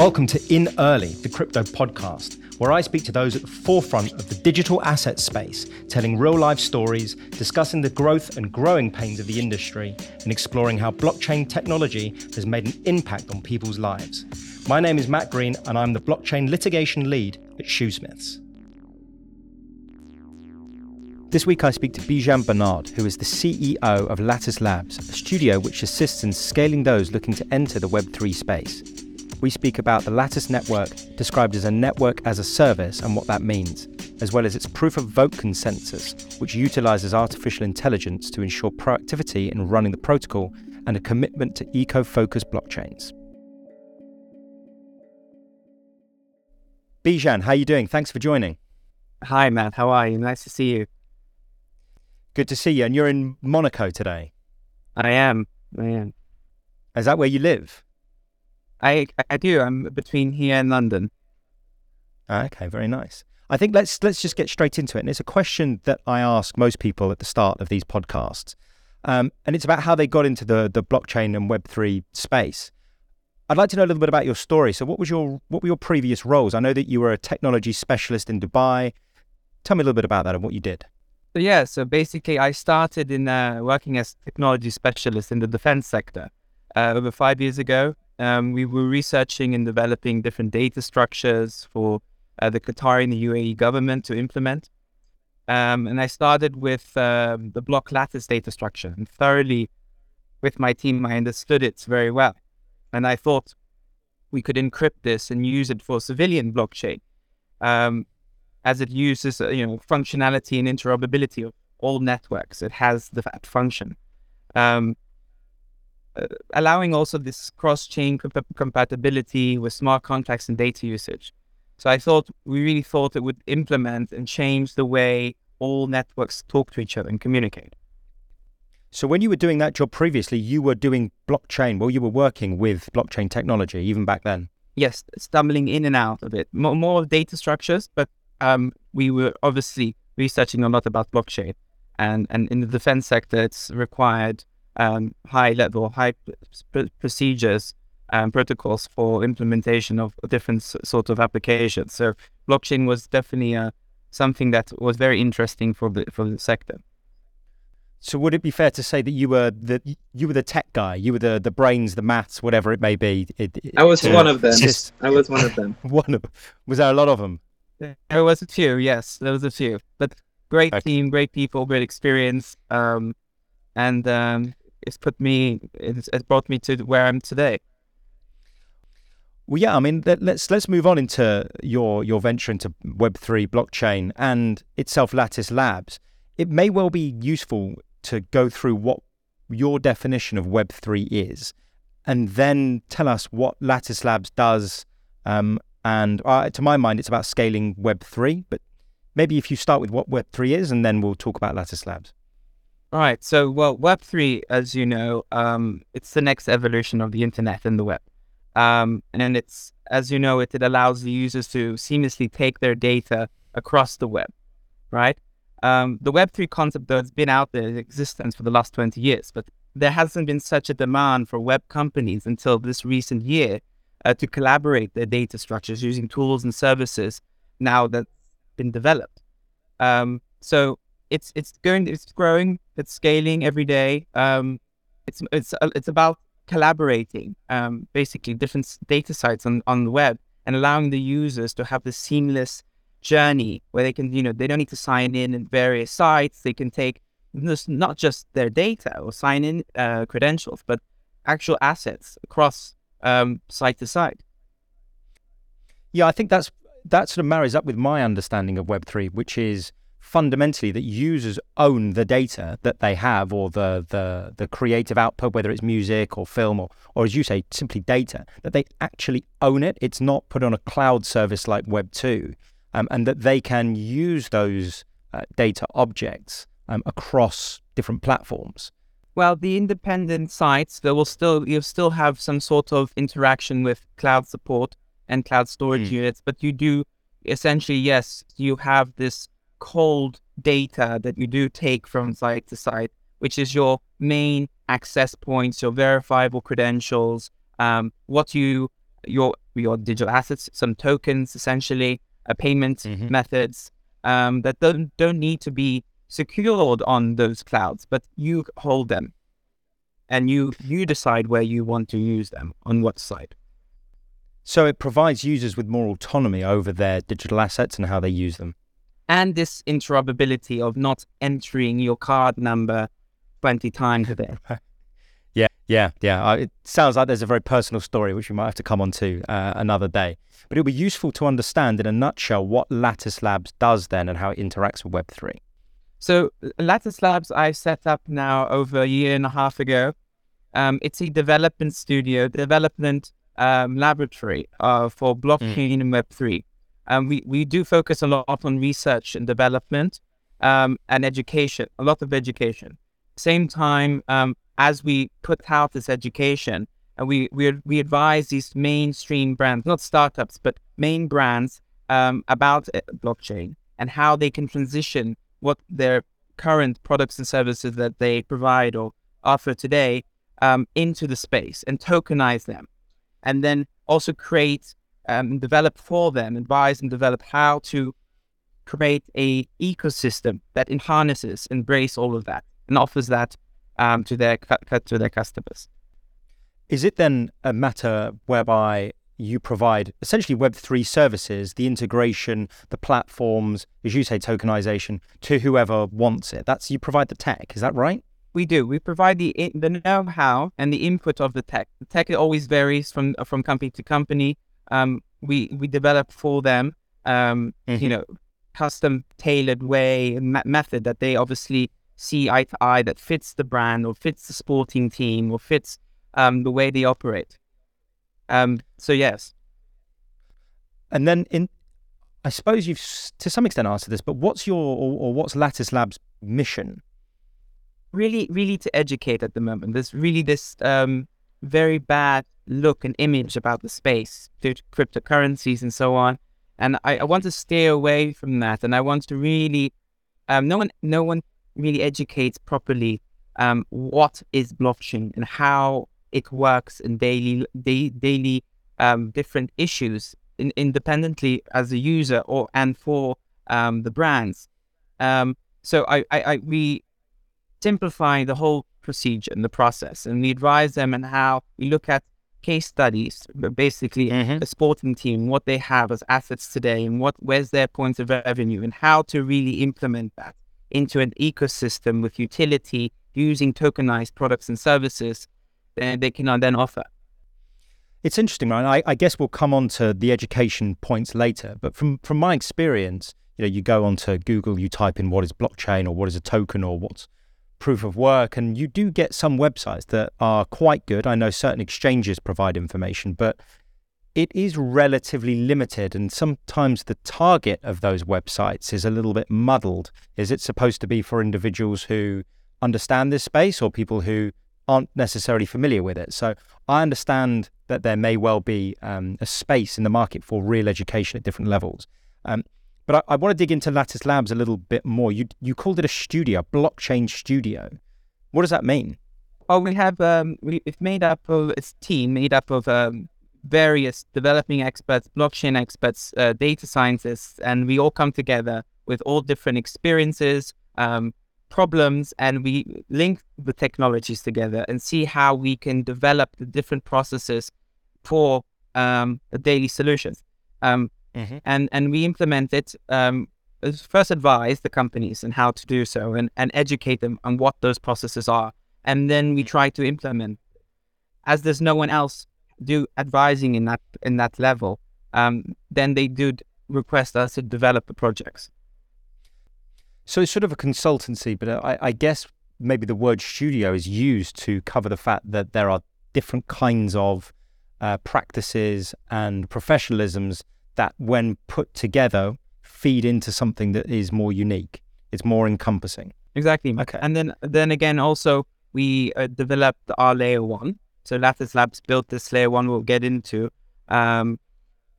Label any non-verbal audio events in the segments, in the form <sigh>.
Welcome to In Early, the crypto podcast, where I speak to those at the forefront of the digital asset space, telling real life stories, discussing the growth and growing pains of the industry, and exploring how blockchain technology has made an impact on people's lives. My name is Matt Green, and I'm the blockchain litigation lead at Shoosmiths. This week I speak to Bijan Burnard, who is the CEO of Lattice Labs, a studio which assists in scaling those looking to enter the Web3 space. We speak about the Lattice network, described as a network as a service and what that means, as well as its proof of vote consensus, which utilizes artificial intelligence to ensure proactivity in running the protocol and a commitment to eco focused blockchains. Bijan, how are you doing? Thanks for joining. Hi, Matt. How are you? Nice to see you. Good to see you. And you're in Monaco today. I am. I am. Is that where you live? I I do. I'm between here and London. Okay, very nice. I think let's let's just get straight into it. And it's a question that I ask most people at the start of these podcasts, um, and it's about how they got into the the blockchain and Web three space. I'd like to know a little bit about your story. So, what was your what were your previous roles? I know that you were a technology specialist in Dubai. Tell me a little bit about that and what you did. So yeah, so basically, I started in uh, working as technology specialist in the defense sector uh, over five years ago. Um, we were researching and developing different data structures for uh, the Qatari and the UAE government to implement. Um, and I started with um, the block lattice data structure, and thoroughly, with my team, I understood it very well. And I thought we could encrypt this and use it for civilian blockchain. Um, as it uses uh, you know functionality and interoperability of all networks. It has the, function, um, uh, allowing also this cross-chain comp- compatibility with smart contracts and data usage. So I thought we really thought it would implement and change the way all networks talk to each other and communicate. So when you were doing that job previously, you were doing blockchain. Well, you were working with blockchain technology even back then. Yes, stumbling in and out of it. More, more data structures, but um, we were obviously researching a lot about blockchain, and and in the defense sector, it's required um, high level, high p- procedures and protocols for implementation of different s- sort of applications. So blockchain was definitely uh, something that was very interesting for the for the sector. So would it be fair to say that you were the you were the tech guy, you were the the brains, the maths, whatever it may be? It, it, I was one of them. Just, I was one of them. <laughs> one of was there a lot of them? There was a few, yes, there was a few, but great okay. team, great people, great experience, um, and um, it's put me, it's, it's brought me to where I'm today. Well, yeah, I mean, let's let's move on into your your venture into Web three blockchain and itself, Lattice Labs. It may well be useful to go through what your definition of Web three is, and then tell us what Lattice Labs does um, and uh, to my mind, it's about scaling Web3. But maybe if you start with what Web3 is, and then we'll talk about Lattice Labs. All right. So, well, Web3, as you know, um, it's the next evolution of the internet and the web. Um, and it's, as you know, it, it allows the users to seamlessly take their data across the web, right? Um, the Web3 concept, though, has been out there in existence for the last 20 years, but there hasn't been such a demand for web companies until this recent year uh, to collaborate their data structures using tools and services now that's been developed. Um, so it's it's going it's growing, it's scaling every day. Um, it's it's uh, it's about collaborating, um, basically different data sites on on the web and allowing the users to have the seamless journey where they can you know they don't need to sign in in various sites. They can take not just their data or sign in uh, credentials, but actual assets across um, side to side. Yeah, I think that's that sort of marries up with my understanding of Web three, which is fundamentally that users own the data that they have or the the the creative output, whether it's music or film or or as you say, simply data, that they actually own it. It's not put on a cloud service like Web two, um, and that they can use those uh, data objects um, across different platforms. Well, the independent sites, they will still you'll still have some sort of interaction with cloud support and cloud storage mm. units, but you do essentially yes, you have this cold data that you do take from site to site, which is your main access points, your verifiable credentials, um, what you your your digital assets, some tokens, essentially, uh, payment mm-hmm. methods um, that don't don't need to be secured on those clouds, but you hold them, and you you decide where you want to use them on what site. So it provides users with more autonomy over their digital assets and how they use them. And this interoperability of not entering your card number 20 times a day. <laughs> yeah, yeah, yeah. Uh, it sounds like there's a very personal story, which we might have to come on to uh, another day. But it'll be useful to understand in a nutshell what Lattice Labs does then and how it interacts with Web3. So, Lattice Labs, I set up now over a year and a half ago. Um, it's a development studio, development um, laboratory uh, for mm. blockchain mm. and Web3. Um, we, we do focus a lot on research and development um, and education, a lot of education. Same time, um, as we put out this education, and we, we, we advise these mainstream brands, not startups, but main brands um, about uh, blockchain and how they can transition what their current products and services that they provide or offer today um, into the space and tokenize them and then also create um, and develop for them, advise and develop how to create a ecosystem that harnesses, embrace all of that, and offers that um, to their to their customers. Is it then a matter whereby you provide essentially Web3 services, the integration, the platforms, as you say, tokenization to whoever wants it? That's you provide the tech, is that right? We do. We provide the the know-how and the input of the tech. The tech always varies from from company to company. Um, we we develop for them, um, mm-hmm. you know, custom tailored way ma- method that they obviously see eye to eye that fits the brand or fits the sporting team or fits um, the way they operate. Um, so yes. And then in, I suppose you've to some extent answered this, but what's your or, or what's Lattice Labs' mission? really, really to educate at the moment. There's really this um, very bad look and image about the space due to cryptocurrencies and so on. And I, I want to stay away from that. And I want to really, um, no one, no one really educates properly um, what is blockchain and how it works in daily, da- daily um, different issues in, independently as a user or and for um, the brands. Um, so I, I, I we simplify the whole procedure and the process. And we advise them on how we look at case studies, but basically mm-hmm. a sporting team, what they have as assets today, and what where's their points of revenue, and how to really implement that into an ecosystem with utility using tokenized products and services that they can then offer. It's interesting, right? I, I guess we'll come on to the education points later, but from from my experience, you know, you go onto Google, you type in what is blockchain or what is a token or what's proof of work. And you do get some websites that are quite good. I know certain exchanges provide information, but it is relatively limited. And sometimes the target of those websites is a little bit muddled. Is it supposed to be for individuals who understand this space or people who aren't necessarily familiar with it? So I understand that there may well be um, a space in the market for real education at different levels. Um, but I, I want to dig into Lattice Labs a little bit more. You you called it a studio, blockchain studio. What does that mean? Well, we have um, we, it's made up of a team made up of um, various developing experts, blockchain experts, uh, data scientists, and we all come together with all different experiences, um, problems, and we link the technologies together and see how we can develop the different processes for um, the daily solutions. Um, Mm-hmm. And and we implement it. Um, first, advise the companies and how to do so, and and educate them on what those processes are, and then we mm-hmm. try to implement. As there's no one else do advising in that in that level, um, then they do request us to develop the projects. So it's sort of a consultancy, but I, I guess maybe the word studio is used to cover the fact that there are different kinds of uh, practices and professionalisms that, when put together, feed into something that is more unique. It's more encompassing. Exactly. Okay. And then, then again, also we uh, developed our layer one. So Lattice Labs built this layer one. We'll get into, um,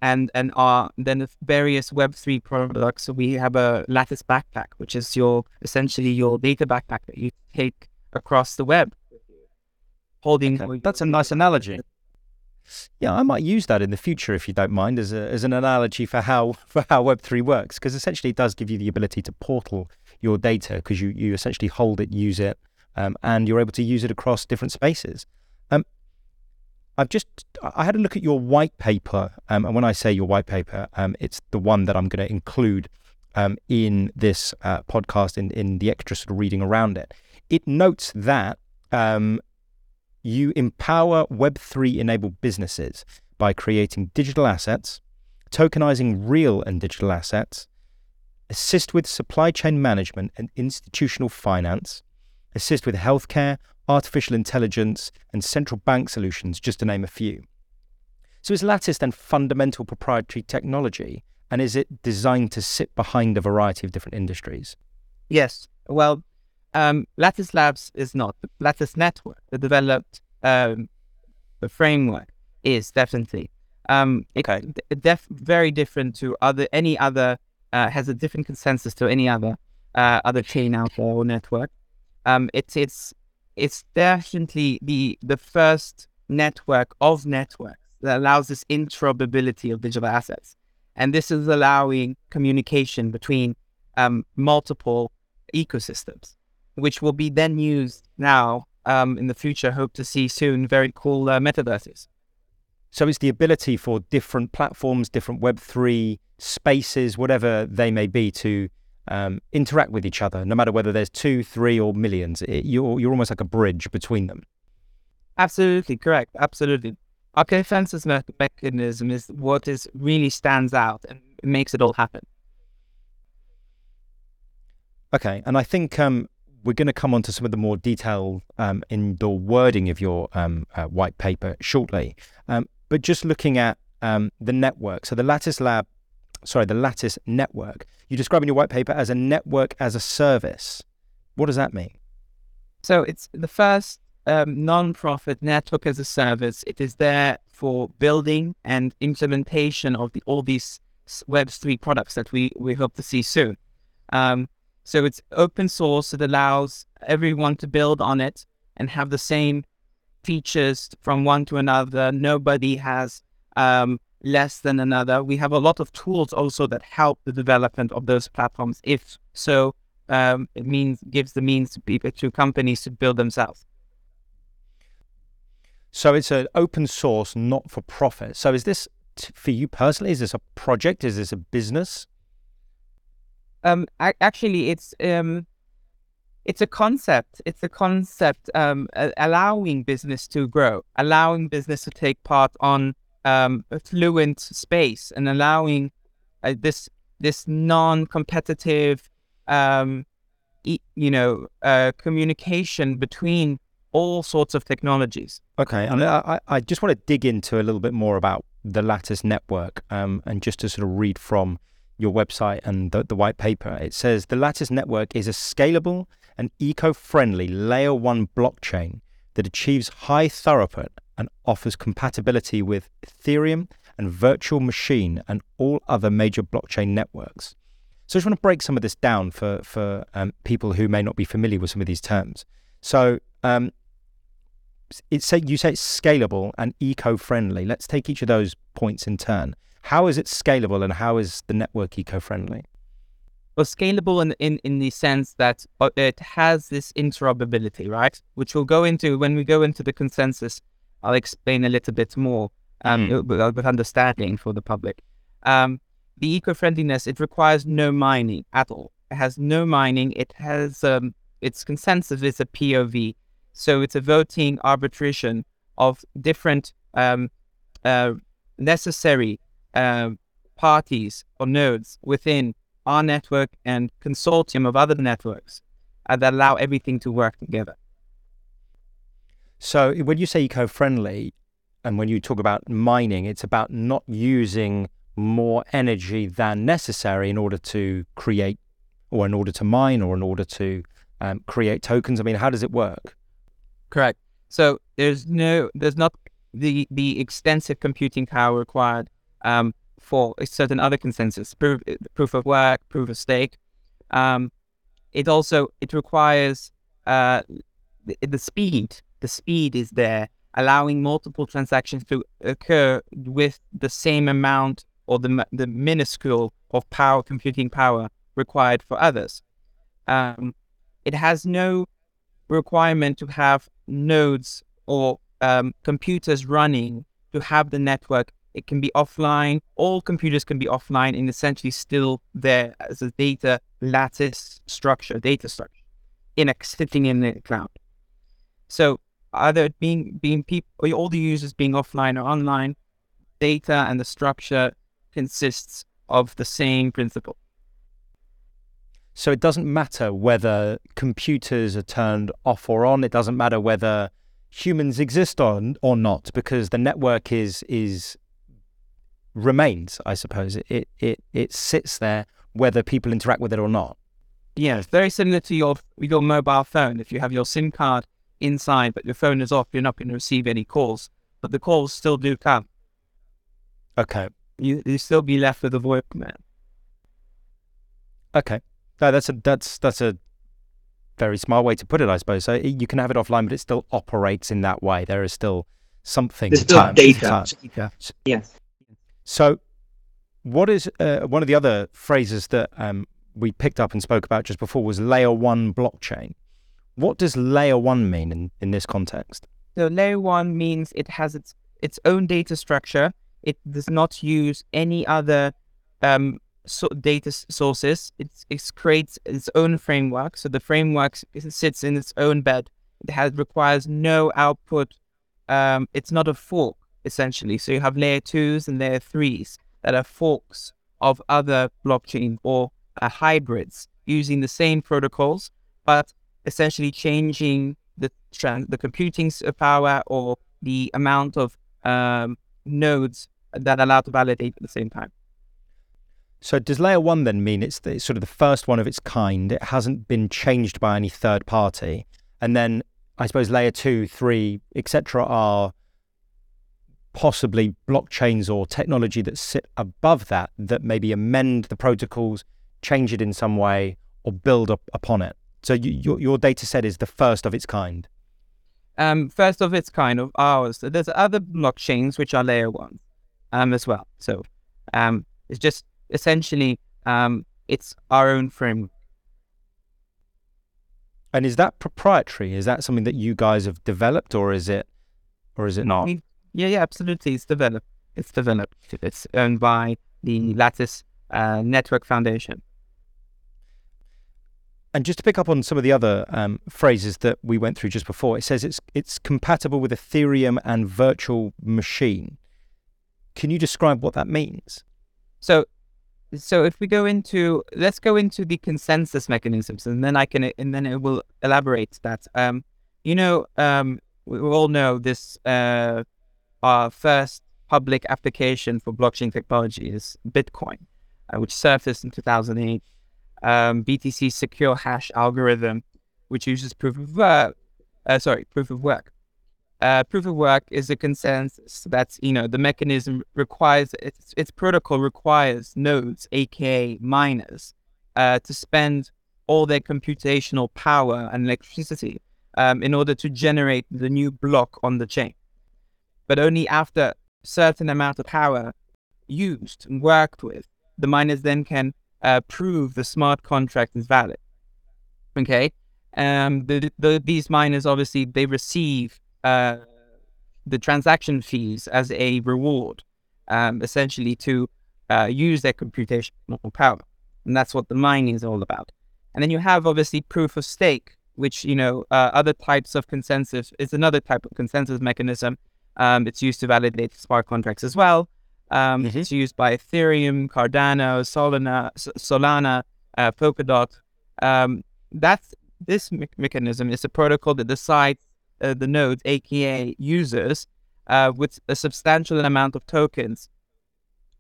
and and our then the various Web three products. So we have a Lattice backpack, which is your essentially your data backpack that you take across the web, holding. Okay. That's a nice analogy. Yeah, I might use that in the future if you don't mind, as a, as an analogy for how <laughs> for how Web three works, because essentially it does give you the ability to portal your data because you you essentially hold it, use it, um, and you're able to use it across different spaces. Um, I've just I had a look at your white paper, um, and when I say your white paper, um, it's the one that I'm going to include um, in this uh, podcast in in the extra sort of reading around it. It notes that um, you empower Web3 enabled businesses by creating digital assets, tokenizing real and digital assets, assist with supply chain management and institutional finance, assist with healthcare, artificial intelligence, and central bank solutions, just to name a few. So is Lattice then fundamental proprietary technology, and is it designed to sit behind a variety of different industries? Yes. Well, um, Lattice Labs is not. The Lattice Network, the developed um, the framework, is definitely. Um, okay. Def- very different to other any other uh, has a different consensus to any other uh, other chain out there or network. Um, it's it's it's definitely the the first network of networks that allows this interoperability of digital assets, and this is allowing communication between um, multiple ecosystems which will be then used now um, in the future. Hope to see soon very cool uh, metaverses. So it's the ability for different platforms, different Web3 spaces, whatever they may be, to um, interact with each other, no matter whether there's two, three, or millions. It, you're, you're almost like a bridge between them. Absolutely correct. Absolutely. Our consensus me- mechanism is what is really stands out and makes it all happen. Okay, and I think um, we're going to come on to some of the more detail um, in the wording of your um, uh, white paper shortly. Um, but just looking at um, the network, so the Lattice Lab, sorry, the Lattice network, you describe in your white paper as a network as a service. What does that mean? So it's the first um, non-profit network as a service. It is there for building and implementation of the, all these Web3 products that we, we hope to see soon. Um, so it's open source. It allows everyone to build on it and have the same features from one to another. Nobody has um, less than another. We have a lot of tools also that help the development of those platforms. If so, um, it means gives the means to people to companies to build themselves. So it's an open source, not for profit. So is this for you personally? Is this a project? Is this a business? Um, actually, it's um, it's a concept. It's a concept um, allowing business to grow, allowing business to take part on um, a fluent space, and allowing uh, this this non-competitive, um, you know, uh, communication between all sorts of technologies. Okay, and I, I just want to dig into a little bit more about the Lattice network, um, and just to sort of read from your website and the, the white paper, it says the Lattice network is a scalable and eco friendly layer one blockchain that achieves high throughput and offers compatibility with Ethereum and virtual machine and all other major blockchain networks. So I just want to break some of this down for, for um, people who may not be familiar with some of these terms. So um, it's you say it's scalable and eco friendly. Let's take each of those points in turn. How is it scalable and how is the network eco-friendly? Well, scalable in, in, in the sense that uh, it has this interoperability, right? Which we'll go into when we go into the consensus. I'll explain a little bit more um, mm. with understanding for the public. Um, the eco-friendliness, it requires no mining at all. It has no mining. It has um, its consensus is a POV, so it's a voting arbitration of different um, uh, necessary uh, parties or nodes within our network and consortium of other networks uh, that allow everything to work together. So when you say eco-friendly, and when you talk about mining, it's about not using more energy than necessary in order to create, or in order to mine, or in order to um, create tokens. I mean, how does it work? Correct. So there's no, there's not the the extensive computing power required um, for certain other consensus, proof, proof of work, proof of stake. Um, it also it requires uh, the, the, speed. The speed is there allowing multiple transactions to occur with the same amount or the, the minuscule of power, computing power required for others. Um, it has no requirement to have nodes or um, computers running to have the network. It can be offline. All computers can be offline and essentially still there as a data lattice structure, data structure, in a, sitting in the cloud. So either being being people, all the users being offline or online, data and the structure consists of the same principle. So it doesn't matter whether computers are turned off or on. It doesn't matter whether humans exist or, or not, because the network is is remains. I suppose it it it sits there whether people interact with it or not. Yeah, it's very similar to your your mobile phone. If you have your SIM card inside, but your phone is off, you're not going to receive any calls. But the calls still do come. Okay. You you still be left with a voicemail. Okay. No, that's a that's that's a very smart way to put it, I suppose. So you can have it offline, but it still operates in that way. There is still something. There's still data. data. Yes. So, what is uh, one of the other phrases that um, we picked up and spoke about just before was layer one blockchain. What does layer one mean in, in this context? So layer one means it has its its own data structure. It does not use any other um, so data sources. It, it creates its own framework. So the framework sits in its own bed. It has requires no output. Um, it's not a fork essentially. So you have layer twos and layer threes that are forks of other blockchain or uh, hybrids using the same protocols, but essentially changing the the computing power or the amount of um, nodes that allow to validate at the same time. So does layer one then mean it's, the, it's sort of the first one of its kind? It hasn't been changed by any third party, and then I suppose layer two, three, etc. are possibly blockchains or technology that sit above that that maybe amend the protocols, change it in some way, or build up upon it. So you, your your data set is the first of its kind. Um, first of its kind of ours. There's other blockchains which are layer one, um, as well. So, um, it's just essentially um, it's our own framework. And is that proprietary? Is that something that you guys have developed, or is it, or is it not? Yeah, yeah, absolutely. It's developed. It's developed. It's owned by the Lattice uh, Network Foundation. And just to pick up on some of the other um, phrases that we went through just before, it says it's it's compatible with Ethereum and virtual machine. Can you describe what that means? So so if we go into let's go into the consensus mechanisms and then i can and then it will elaborate that um you know um we, all know this uh our first public application for blockchain technology is bitcoin uh, which surfaced in 2008 um btc secure hash algorithm which uses proof of work uh, sorry proof of work. Uh, proof of work is a consensus that's you know the mechanism requires its, its protocol requires nodes aka miners uh, to spend all their computational power and electricity um, in order to generate the new block on the chain but only after certain amount of power used and worked with the miners then can uh, prove the smart contract is valid okay um, the, the, these miners obviously they receive uh, the transaction fees as a reward, um, essentially to uh, use their computational power. And that's what the mining is all about. And then you have obviously proof of stake, which, you know, uh, other types of consensus is another type of consensus mechanism. Um, it's used to validate smart contracts as well. Um, mm-hmm. It's used by Ethereum, Cardano, Solana, Solana, uh, Polkadot. Um, that's this me- mechanism is a protocol that decides uh, the nodes, aka users, uh, with a substantial amount of tokens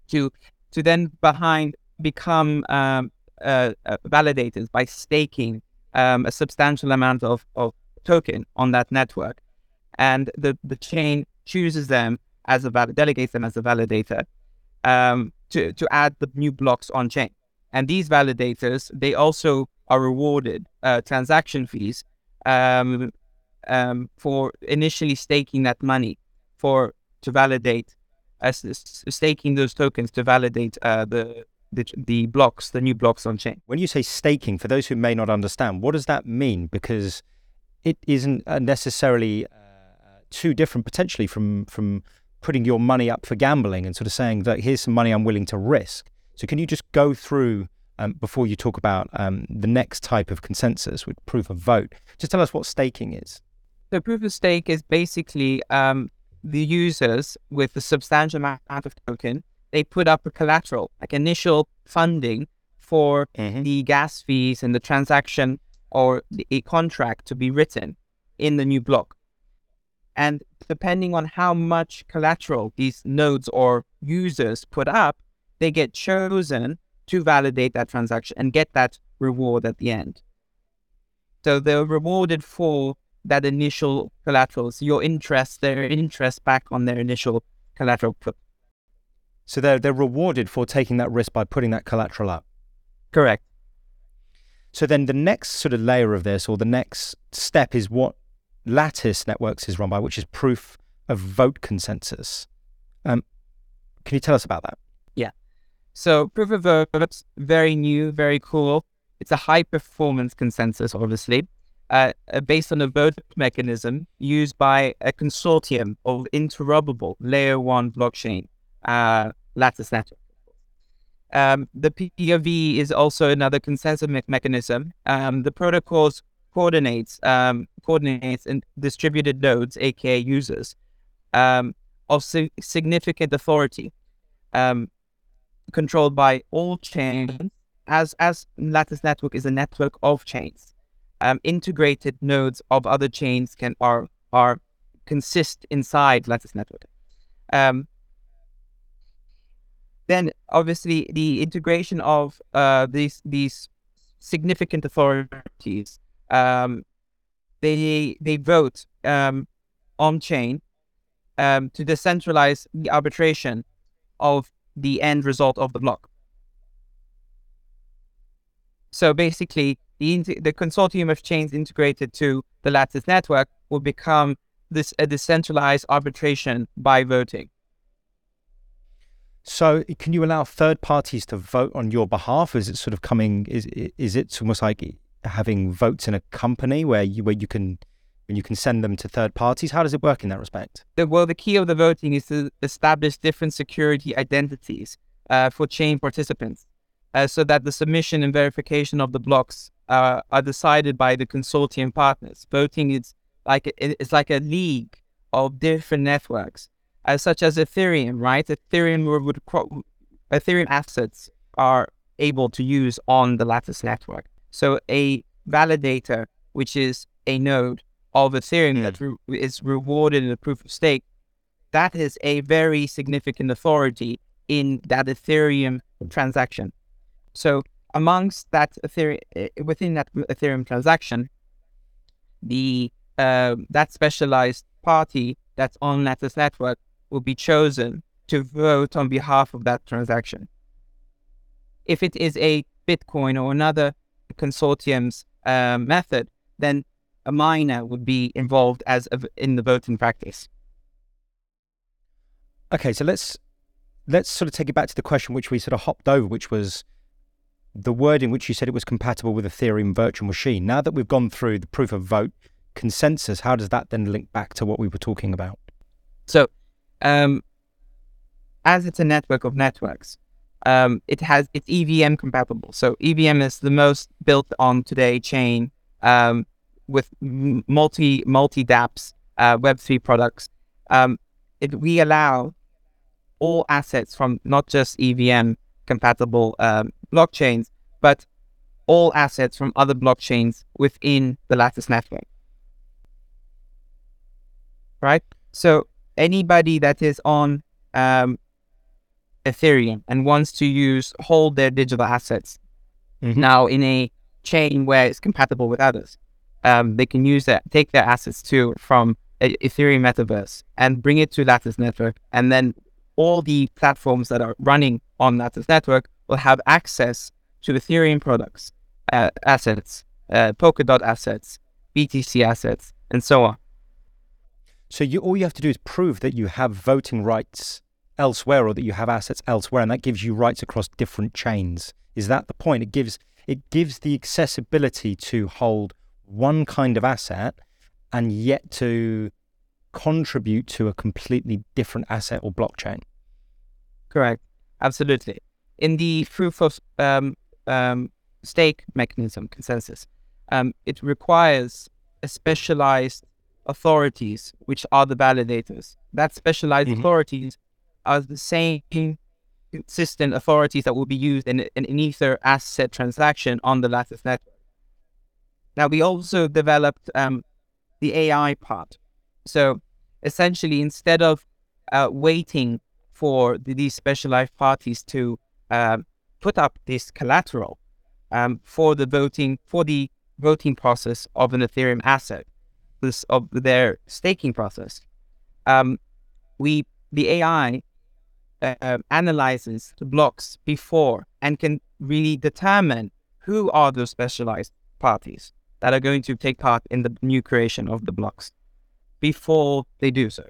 to to then behind become um, uh, uh, validators by staking um, a substantial amount of, of token on that network, and the the chain chooses them as a valid delegates them as a validator um, to to add the new blocks on chain. And these validators they also are rewarded uh, transaction fees um, um, for initially staking that money for to validate as staking those tokens to validate uh, the, the the blocks, the new blocks on chain. When you say staking, for those who may not understand, what does that mean? Because it isn't uh, necessarily uh, too different potentially from from putting your money up for gambling and sort of saying that here's some money I'm willing to risk. So can you just go through um, before you talk about um, the next type of consensus with proof of vote? Just tell us what staking is. So proof of stake is basically um, the users with a substantial amount of token. They put up a collateral, like initial funding for mm-hmm. the gas fees and the transaction or the, a contract to be written in the new block. And depending on how much collateral these nodes or users put up, they get chosen to validate that transaction and get that reward at the end. So they're rewarded for that initial collateral. So your interest, their interest back on their initial collateral put. So they're they're rewarded for taking that risk by putting that collateral up. Correct. So then the next sort of layer of this, or the next step, is what Lattice Networks is run by, which is proof of vote consensus. Um, can you tell us about that? Yeah. So proof of vote, very new, very cool. It's a high performance consensus, obviously, uh, uh, based on a vote mechanism used by a consortium of interoperable layer one blockchain, uh, Lattice Network. Um, the POV is also another consensus me- mechanism. Um, the protocols coordinates um, coordinates and distributed nodes, aka users, um, of si- significant authority, um, controlled by all chains. As as Lattice Network is a network of chains, um, integrated nodes of other chains can are are consist inside Lattice Network. Um, then obviously the integration of uh, these these significant authorities um, they they vote um, on chain um, to decentralize the arbitration of the end result of the block. So basically, the the consortium of chains integrated to the Lattice network will become this a decentralized arbitration by voting. So, can you allow third parties to vote on your behalf? Is it sort of coming? Is is it almost like having votes in a company where you where you can when you can send them to third parties? How does it work in that respect? The, well, the key of the voting is to establish different security identities uh, for chain participants, uh, so that the submission and verification of the blocks uh, are decided by the consortium partners. Voting is like a, it's like a league of different networks, uh, such as Ethereum, right? Ethereum would, Ethereum assets are able to use on the Lattice network. So a validator, which is a node of Ethereum mm. that re- is rewarded in a proof of stake, that is a very significant authority in that Ethereum transaction. So amongst that Ethereum, eh, within that Ethereum transaction, the uh, that specialized party that's on Lattice network will be chosen to vote on behalf of that transaction. If it is a Bitcoin or another consortium's uh, method, then a miner would be involved as a, in the voting practice. Okay, so let's let's sort of take it back to the question which we sort of hopped over, which was the word in which you said it was compatible with Ethereum virtual machine. Now that we've gone through the proof of vote consensus, how does that then link back to what we were talking about? So, um, as it's a network of networks, um, it has it's EVM compatible. So EVM is the most built on today chain um, with multi multi DApps uh, Web three products. Um, it, we allow all assets from not just EVM compatible um, blockchains, but all assets from other blockchains within the Lattice network. Right. So anybody that is on um, Ethereum and wants to use hold their digital assets mm-hmm. now in a chain where it's compatible with others. Um, they can use that, take their assets to from Ethereum metaverse and bring it to Lattice Network, and then all the platforms that are running on Lattice Network will have access to Ethereum products, uh, assets, uh, Polkadot assets, BTC assets, and so on. So you all you have to do is prove that you have voting rights elsewhere or that you have assets elsewhere, and that gives you rights across different chains. Is that the point? It gives it gives the accessibility to hold one kind of asset and yet to contribute to a completely different asset or blockchain. Correct. Absolutely. In the proof of um, um, stake mechanism consensus, um, it requires a specialized authorities, which are the validators. That specialized mm-hmm. authorities are the same consistent authorities that will be used in, an Ether asset transaction on the Lattice network. Now, we also developed um, the AI part. So essentially, instead of uh, waiting for the, these specialized parties to uh, put up this collateral um, for the voting for the voting process of an Ethereum asset, this of their staking process, um, we the AI uh, analyzes the blocks before and can really determine who are those specialized parties that are going to take part in the new creation of the blocks before they do so.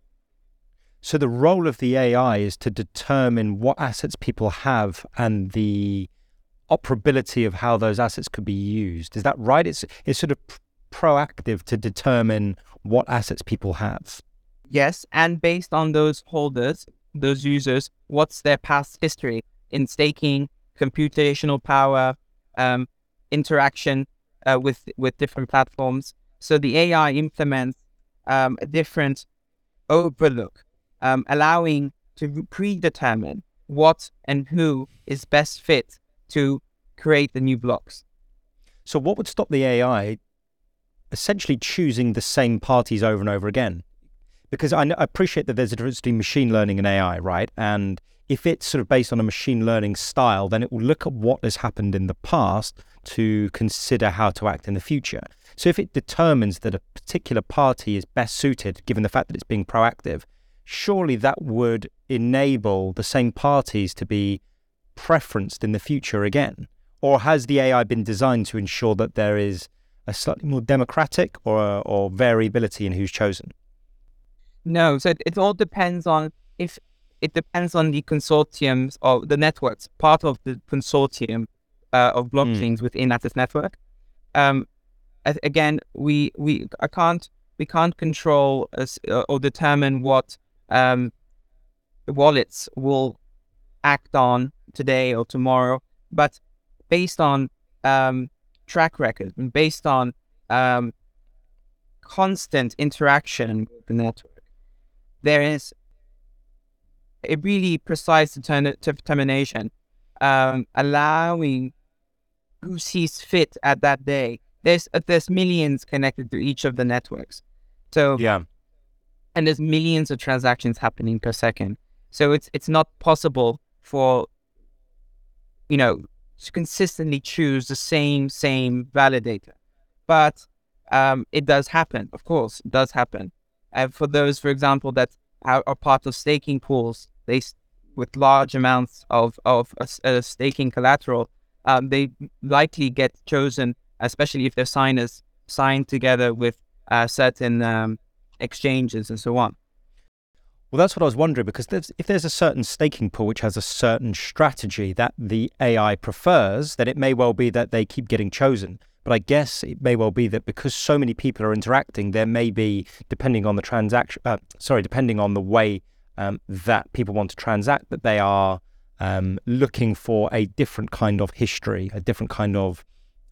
So the role of the AI is to determine what assets people have and the operability of how those assets could be used. Is that right? It's it's sort of proactive to determine what assets people have. Yes, and based on those holders, those users, what's their past history in staking, computational power, um, interaction uh, with with different platforms. So the AI implements um, a different overlook um, allowing to predetermine what and who is best fit to create the new blocks. So, what would stop the AI essentially choosing the same parties over and over again? Because I, appreciate that there's a difference between machine learning and AI, right? And if it's sort of based on a machine learning style, then it will look at what has happened in the past to consider how to act in the future. So if it determines that a particular party is best suited, given the fact that it's being proactive, surely that would enable the same parties to be preferenced in the future again? Or has the AI been designed to ensure that there is a slightly more democratic or, or variability in who's chosen? No, so it, it all depends on if it depends on the consortiums or the networks, part of the consortium uh, of hmm. blockchains mm. within Lattice network. Um, again, we we I can't we can't control uh, or determine what um, wallets will act on today or tomorrow, but based on um, track record and based on um, constant interaction with the network, there is a really precise determination, um, allowing who sees fit at that day. There's uh, there's millions connected to each of the networks, so yeah, and there's millions of transactions happening per second. So it's it's not possible for you know to consistently choose the same same validator, but um, it does happen. Of course, it does happen. And for those, for example, that are, part of staking pools, they with large amounts of of uh, staking collateral, um, they likely get chosen, especially if their signers signed together with uh, certain um, exchanges and so on. Well, that's what I was wondering because there's, if there's a certain staking pool which has a certain strategy that the AI prefers, then it may well be that they keep getting chosen. But I guess it may well be that because so many people are interacting, there may be, depending on the transaction, uh, sorry, depending on the way um, that people want to transact, that they are um, looking for a different kind of history, a different kind of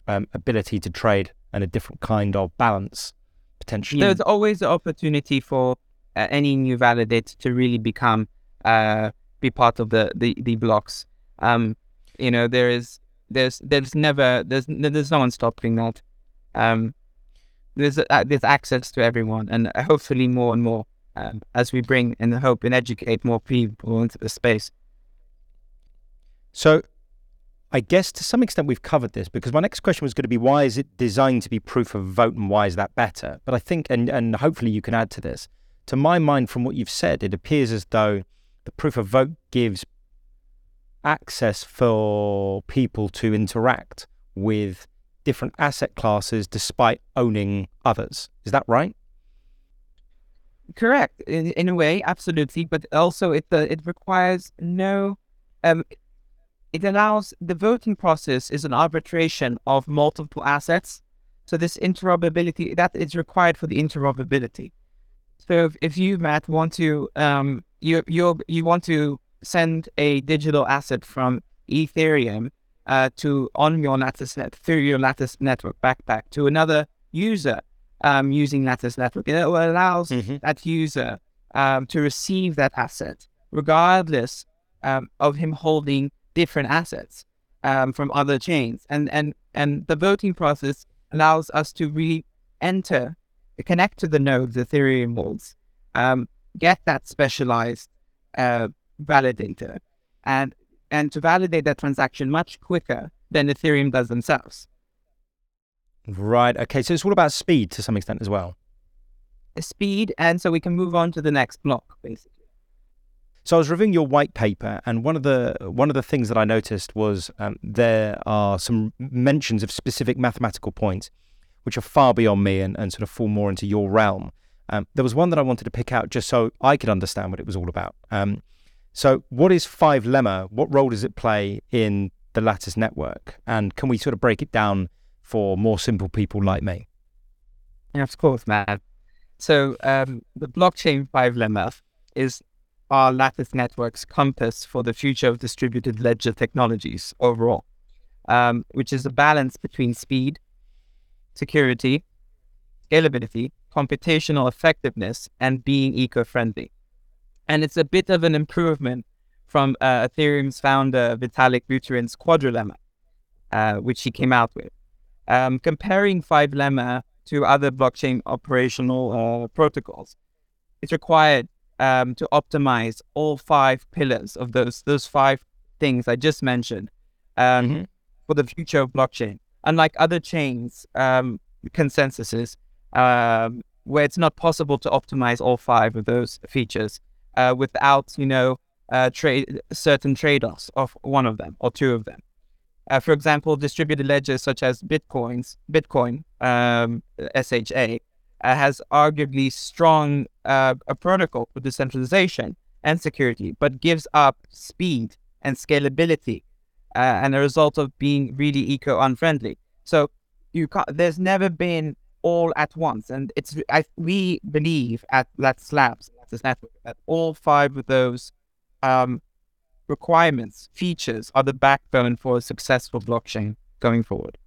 um, ability to trade, and a different kind of balance potentially. There's always the opportunity for uh, any new validator to really become uh, be part of the the, the blocks. Um, you know, there is there's there's never there's there's no one stopping that. Um, there's uh, there's access to everyone, and hopefully more and more um, as we bring and hope and educate more people into the space. So I guess to some extent we've covered this because my next question was going to be why is it designed to be proof of vote and why is that better? But I think, and, and hopefully you can add to this, to my mind, from what you've said, it appears as though the proof of vote gives access for people to interact with different asset classes despite owning others. Is that right? correct in, in a way, absolutely. But also, it uh, it requires no. Um, it allows the voting process is an arbitration of multiple assets. So this interoperability that is required for the interoperability. So if, if you Matt want to um you you you want to send a digital asset from Ethereum uh, to on your Lattice net through your Lattice network backpack to another user um, using Lattice network, it allows mm-hmm. that user um, to receive that asset regardless um, of him holding different assets um, from other chains. And and and the voting process allows us to really enter, connect to the nodes Ethereum holds, um, get that specialized uh, validator, and and to validate that transaction much quicker than Ethereum does themselves. Right. Okay. So it's all about speed to some extent as well. Speed, and so we can move on to the next block, basically. So I was reviewing your white paper, and one of the one of the things that I noticed was um, there are some mentions of specific mathematical points, which are far beyond me and, and sort of fall more into your realm. Um, there was one that I wanted to pick out just so I could understand what it was all about. Um, so, what is five lemma? What role does it play in the Lattice network? And can we sort of break it down for more simple people like me? Of course, man. So, um, the blockchain five lemma is our Lattice network's compass for the future of distributed ledger technologies overall, um, which is a balance between speed, security, scalability, computational effectiveness, and being eco friendly. And it's a bit of an improvement from uh, Ethereum's founder Vitalik Buterin's quadrilemma, uh, which he came out with. Um, comparing five lemma to other blockchain operational uh, protocols, it's required um, to optimize all five pillars of those those five things I just mentioned um, mm-hmm. for the future of blockchain. Unlike other chains, um, consensuses, um, where it's not possible to optimize all five of those features, uh, without you know uh, trade certain trade-offs of one of them or two of them. Uh, for example, distributed ledgers such as Bitcoin's Bitcoin um, SHA uh, has arguably strong uh, a protocol for decentralization and security, but gives up speed and scalability, uh, and a result of being really eco unfriendly. So you can't, there's never been all at once, and it's I, we believe at Lattice Labs this network that all five of those um, requirements, features are the backbone for a successful blockchain going forward.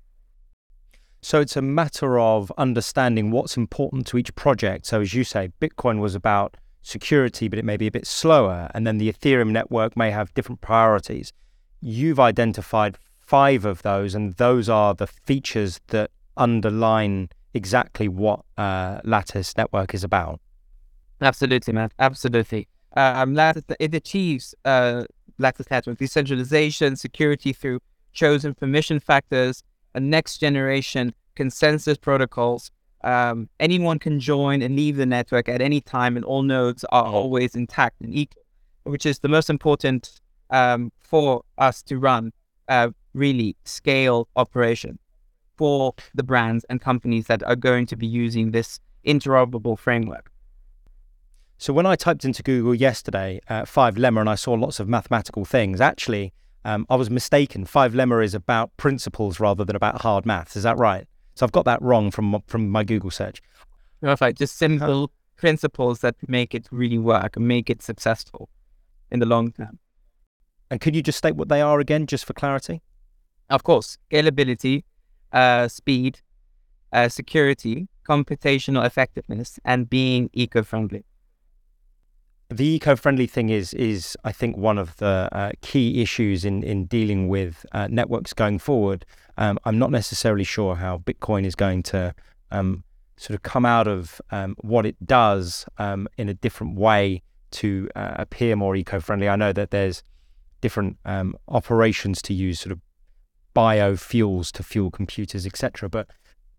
So it's a matter of understanding what's important to each project. So as you say, Bitcoin was about security, but it may be a bit slower. And then the Ethereum network may have different priorities. You've identified five of those, and those are the features that underline exactly what uh, Lattice Network is about. Absolutely, man. Absolutely. Uh, um, it achieves uh, Lattice Network decentralization, security through chosen permission factors, a next generation consensus protocols. Um, anyone can join and leave the network at any time, and all nodes are always intact and equal, which is the most important um, for us to run uh, really scale operation for the brands and companies that are going to be using this interoperable framework. So when I typed into Google yesterday uh, five lemma and I saw lots of mathematical things, actually, um, I was mistaken. Five lemma is about principles rather than about hard maths. Is that right? So I've got that wrong from from my Google search. Perfect. Just simple principles that make it really work and make it successful in the long term. And could you just state what they are again, just for clarity? Of course, scalability, uh, speed, uh, security, computational effectiveness, and being eco-friendly the eco-friendly thing is is I think one of the uh, key issues in in dealing with uh, networks going forward. Um, I'm not necessarily sure how Bitcoin is going to um, sort of come out of um, what it does um, in a different way to uh, appear more eco-friendly. I know that there's different um, operations to use, sort of biofuels to fuel computers, etc. But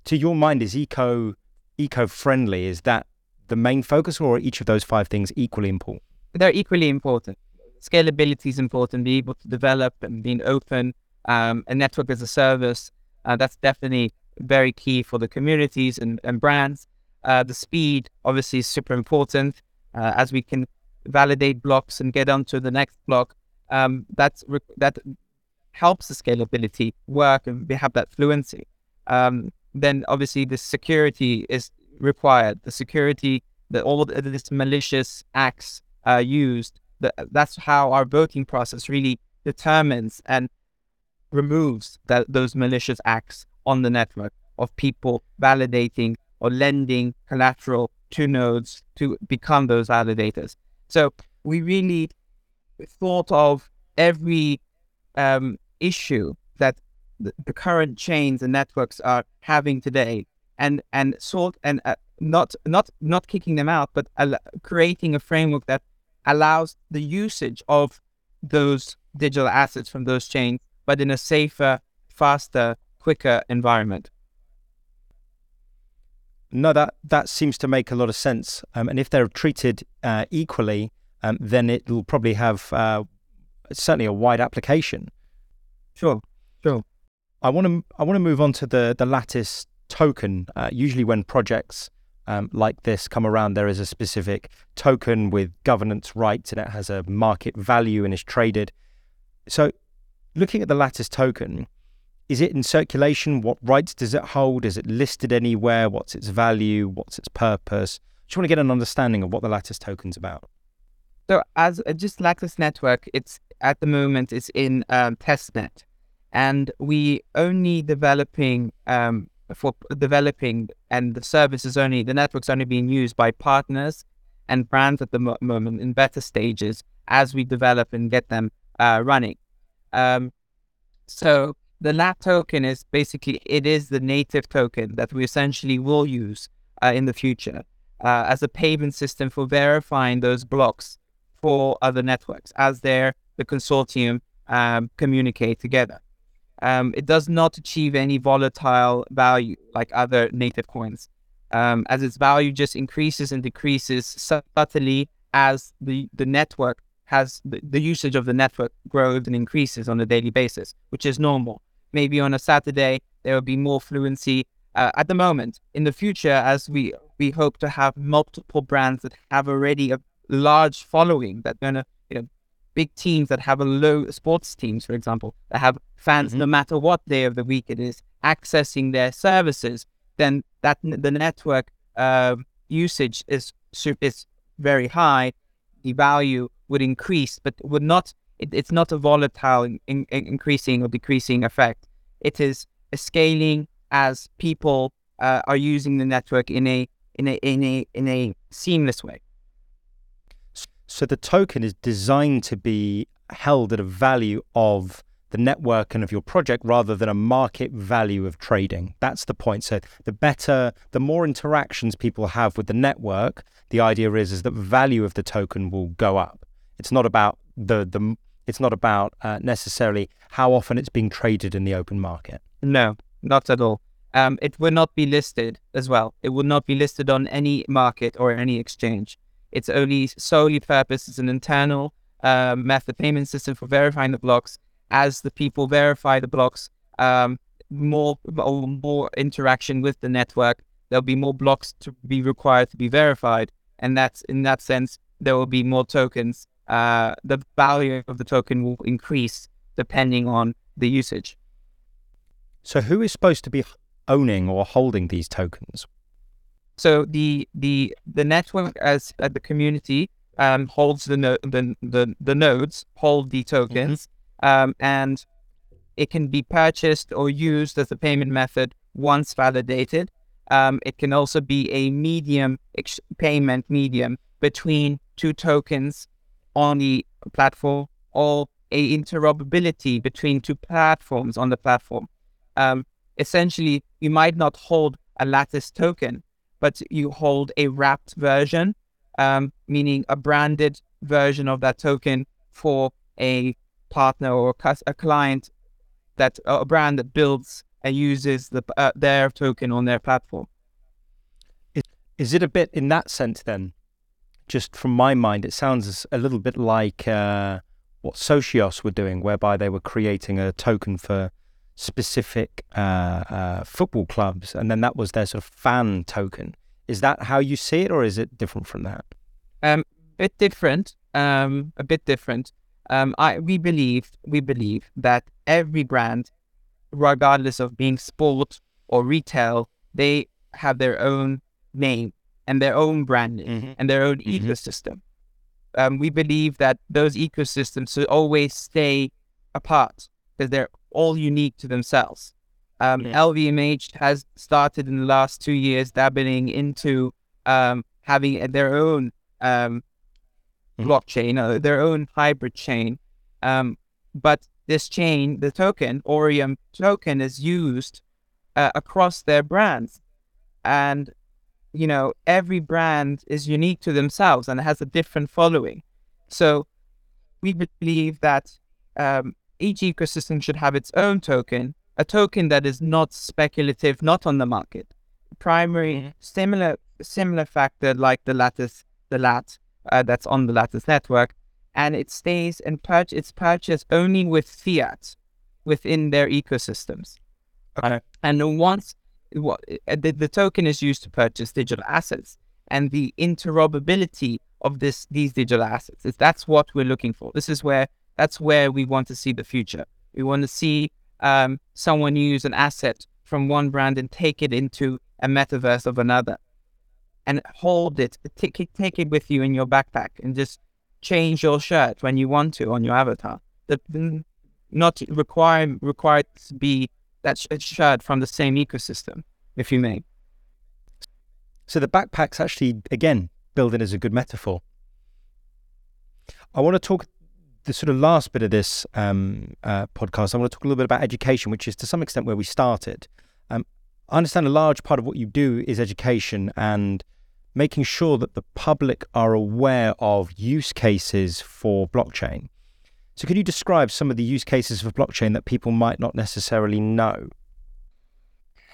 to your mind, is eco eco-friendly? Is that the main focus, or are each of those five things equally important? They're equally important. Scalability is important. Being able to develop and being open, um, a network as a service. Uh, that's definitely very key for the communities and, and brands. Uh, the speed obviously is super important uh, as we can validate blocks and get onto the next block. Um, that's re- that helps the scalability work and we have that fluency. Um, then obviously the security is required. The security that all this malicious acts are used. that's how our voting process really determines and removes that, those malicious acts on the network of people validating or lending collateral to nodes to become those validators. So we really thought of every um, issue that the, the, current chains and networks are having today, and and sort and uh, not not not kicking them out, but al- creating a framework that allows the usage of those digital assets from those chains, but in a safer, faster, quicker environment. No, that that seems to make a lot of sense. Um, and if they're treated uh, equally, um, then it will probably have uh, certainly a wide application. Sure, sure. I want to I want to move on to the the Lattice token. Uh, usually, when projects um, like this come around, there is a specific token with governance rights, and it has a market value and is traded. So, looking at the Lattice token, is it in circulation? What rights does it hold? Is it listed anywhere? What's its value? What's its purpose? Just want to get an understanding of what the Lattice token's about. So, as uh, just Lattice Network, it's at the moment it's in um, testnet, and we only developing um, for developing, and the service is only the network's only being used by partners and brands at the mo- moment in beta stages as we develop and get them uh, running. Um, so the LAT token is basically it is the native token that we essentially will use uh, in the future uh, as a payment system for verifying those blocks for other networks as they the consortium um, communicate together. Um, it does not achieve any volatile value like other native coins, um, as its value just increases and decreases subtly as the, the network has the, the usage of the network grows and increases on a daily basis, which is normal maybe on a Saturday there will be more fluency. Uh, at the moment, in the future, as we we hope to have multiple brands that have already a large following, that gonna you know big teams that have a low sports teams, for example, that have fans mm-hmm. no matter what day of the week it is accessing their services, then that the network uh, usage is is very high. The value would increase, but would not it, it's not a volatile in, in, increasing or decreasing effect. It is scaling as people uh, are using the network in a in a in a in a seamless way. So the token is designed to be held at a value of the network and of your project rather than a market value of trading. That's the point. So the better, the more interactions people have with the network, the idea is is that value of the token will go up. It's not about the the it's not about uh, necessarily how often it's being traded in the open market. No, not at all. Um, it will not be listed as well. It will not be listed on any market or any exchange. It's only solely purpose as an internal uh, method payment system for verifying the blocks. As the people verify the blocks, um, more more interaction with the network. There'll be more blocks to be required to be verified, and that's in that sense there will be more tokens uh, the value of the token will increase depending on the usage. So, who is supposed to be owning or holding these tokens? So the the the network as uh, the community um, holds the, no- the the the nodes hold the tokens, mm-hmm. Um, and it can be purchased or used as a payment method once validated. Um, it can also be a medium ex- payment medium between two tokens on the platform or a interoperability between two platforms on the platform. Um, essentially, you might not hold a Lattice token, but you hold a wrapped version, um, meaning a branded version of that token for a partner or a client that a brand that builds and uses the, uh, their token on their platform. Is, is it a bit in that sense then just from my mind, it sounds a little bit like uh, what Socios were doing, whereby they were creating a token for specific uh, uh, football clubs, and then that was their sort of fan token. Is that how you see it, or is it different from that? Um, bit different. Um, a bit different. Um, I we believe we believe that every brand, regardless of being sport or retail, they have their own name and their own branding mm-hmm. and their own mm-hmm. ecosystem. Um, we believe that those ecosystems should always stay apart because they're all unique to themselves. Um, yeah. LVMH has started in the last two years dabbling into um, having their own um, mm-hmm. blockchain, uh, their own hybrid chain. Um, but this chain, the token, Aureum token, is used uh, across their brands. And, you know, every brand is unique to themselves and has a different following. So we believe that um, each ecosystem should have its own token, a token that is not speculative, not on the market. Primary, mm-hmm. similar, similar factor like the lattice, the lat uh, that's on the lattice network, and it stays and purch- it's purchased only with fiat within their ecosystems. Okay. And once what, uh, the, the token is used to purchase digital assets and the interoperability of this these digital assets is that's what we're looking for. This is where that's where we want to see the future. We want to see um, someone use an asset from one brand and take it into a metaverse of another and hold it, take it, take it with you in your backpack and just change your shirt when you want to on your avatar. Not require required to be that shirt from the same ecosystem, if you may. So the backpack's actually again building as a good metaphor. I want to talk the sort of last bit of this um, uh, podcast. I want to talk a little bit about education, which is to some extent where we started. Um, I understand a large part of what you do is education and making sure that the public are aware of use cases for blockchain. So, could you describe some of the use cases for blockchain that people might not necessarily know?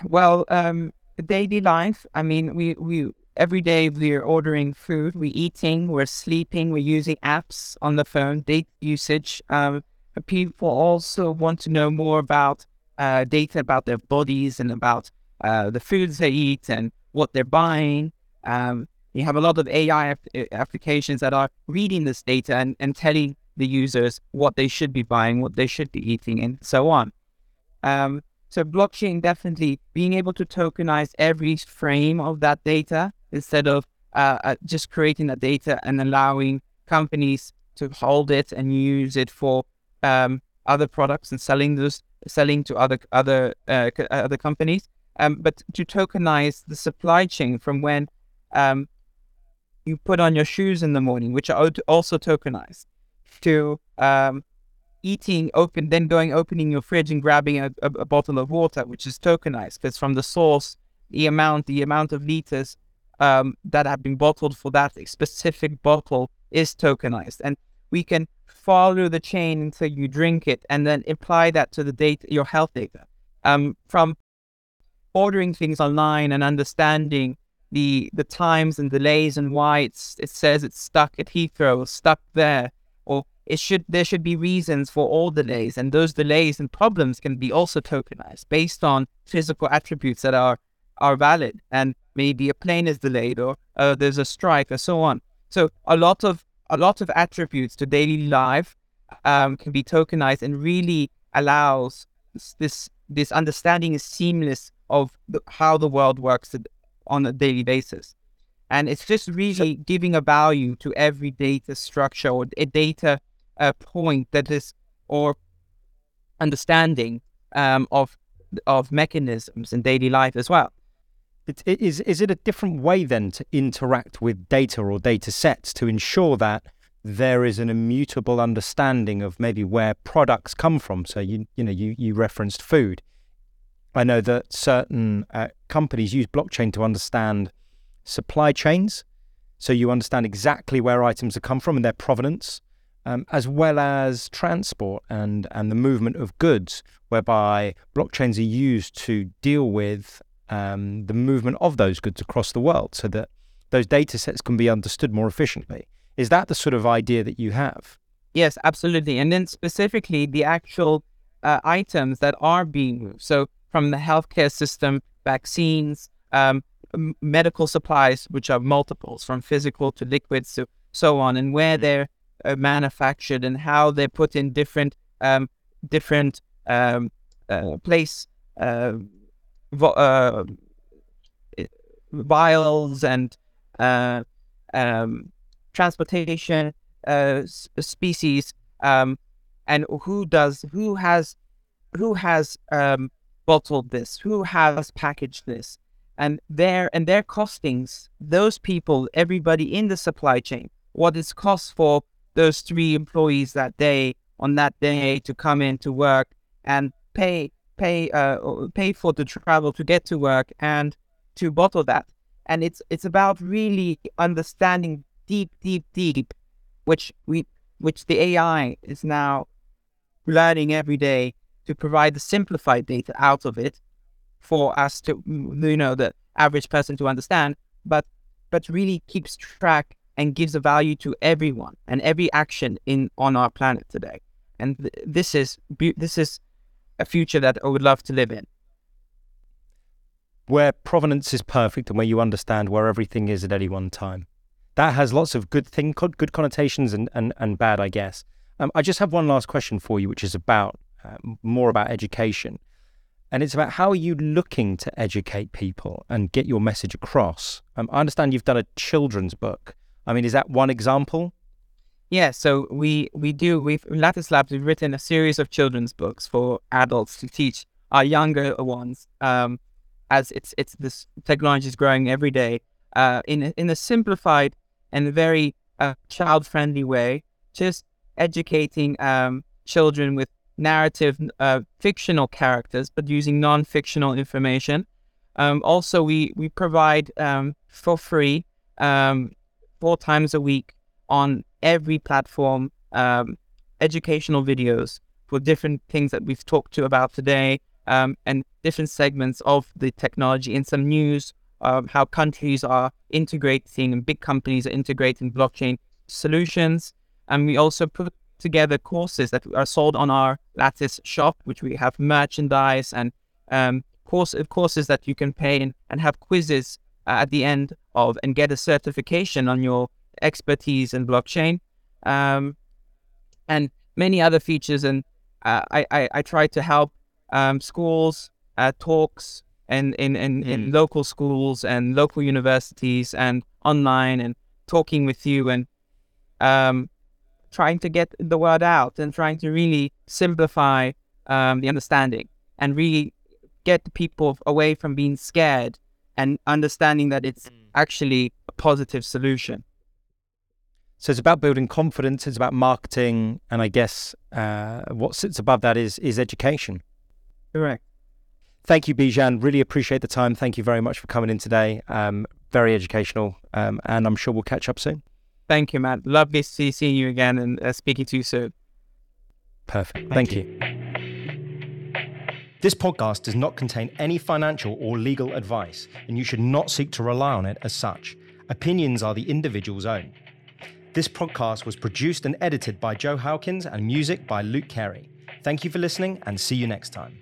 Well, um, daily life. I mean, we we every day we're ordering food, we're eating, we're sleeping, we're using apps on the phone. Data usage. Um, people also want to know more about uh, data about their bodies and about uh, the foods they eat and what they're buying. Um, you have a lot of AI ap- applications that are reading this data and, and telling the users what they should be buying, what they should be eating, and so on. Um, so blockchain definitely being able to tokenize every frame of that data instead of uh, uh, just creating that data and allowing companies to hold it and use it for um, other products and selling those selling to other other uh, other companies. Um, but to tokenize the supply chain from when um, you put on your shoes in the morning, which are also tokenized, to um, eating open, then going opening your fridge and grabbing a, a, a bottle of water, which is tokenized because from the source, the amount, the amount of liters um, that have been bottled for that specific bottle is tokenized, and we can follow the chain until you drink it, and then apply that to the data, your health data. Um, from ordering things online and understanding the the times and delays and why it's it says it's stuck at Heathrow or stuck there or it should there should be reasons for all delays and those delays and problems can be also tokenized based on physical attributes that are are valid and maybe a plane is delayed or uh, there's a strike or so on. So a lot of a lot of attributes to daily life um, can be tokenized and really allows this this understanding is seamless of the, how the world works on a daily basis. And it's just really giving a value to every data structure or a data uh, point that is, or understanding um, of of mechanisms in daily life as well. It, it is is it a different way then to interact with data or data sets to ensure that there is an immutable understanding of maybe where products come from? So you you know you you referenced food. I know that certain uh, companies use blockchain to understand supply chains. So you understand exactly where items have come from and their provenance, um, as well as transport and, and the movement of goods, whereby blockchains are used to deal with um, the movement of those goods across the world so that those data sets can be understood more efficiently. Is that the sort of idea that you have? Yes, absolutely. And then specifically the actual uh, items that are being moved. So from the healthcare system, vaccines, um, medical supplies, which are multiples from physical to liquids to so on, and where mm. they're uh, manufactured and how they're put in different um, different um, uh, place uh, vo- uh, vials and uh, um, transportation uh, species um, and who does who has who has um, bottled this who has packaged this and their and their costings those people everybody in the supply chain what it costs for those three employees that day on that day to come in to work and pay pay uh, pay for the travel to get to work and to bottle that. And it's it's about really understanding deep deep deep which we which the AI is now learning every day to provide the simplified data out of it for us to you know the average person to understand but but really keeps track and gives a value to everyone and every action in on our planet today. And th- this is this is a future that I would love to live in. Where provenance is perfect and where you understand where everything is at any one time. That has lots of good thing good connotations and and, and bad I guess. Um, I just have one last question for you which is about uh, more about education and it's about how are you looking to educate people and get your message across. Um, I understand you've done a children's book. I mean, is that one example? Yeah, so we we do we've Lattice Labs we've written a series of children's books for adults to teach our younger ones. Um, as it's it's this technology is growing every day. Uh, in in a simplified and very uh, child friendly way, just educating um, children with narrative, uh, fictional characters, but using non-fictional information. Um, also, we we provide um, for free um, four times a week on every platform um, educational videos for different things that we've talked to about today um, and different segments of the technology and some news of how countries are integrating and big companies are integrating blockchain solutions. And we also put together courses that are sold on our Lattice shop, which we have merchandise and um, course, courses that you can pay and, and have quizzes uh, at the end of and get a certification on your expertise in blockchain um, and many other features. And uh, I, I, I, try to help um, schools, uh, talks, and in, in, in hmm. local schools and local universities and online and talking with you and um, trying to get the word out and trying to really simplify um, the understanding and really get people away from being scared and understanding that it's mm. actually a positive solution. So it's about building confidence. It's about marketing, and I guess uh, what sits above that is is education. Correct. Thank you, Bijan. Really appreciate the time. Thank you very much for coming in today. Um, very educational, um, and I'm sure we'll catch up soon. Thank you, Matt. Lovely to see you again and uh, speaking to you soon. Perfect. Thank, Thank you. you. This podcast does not contain any financial or legal advice, and you should not seek to rely on it as such. Opinions are the individual's own. This podcast was produced and edited by Joe Hawkins and music by Luke Carey. Thank you for listening and see you next time.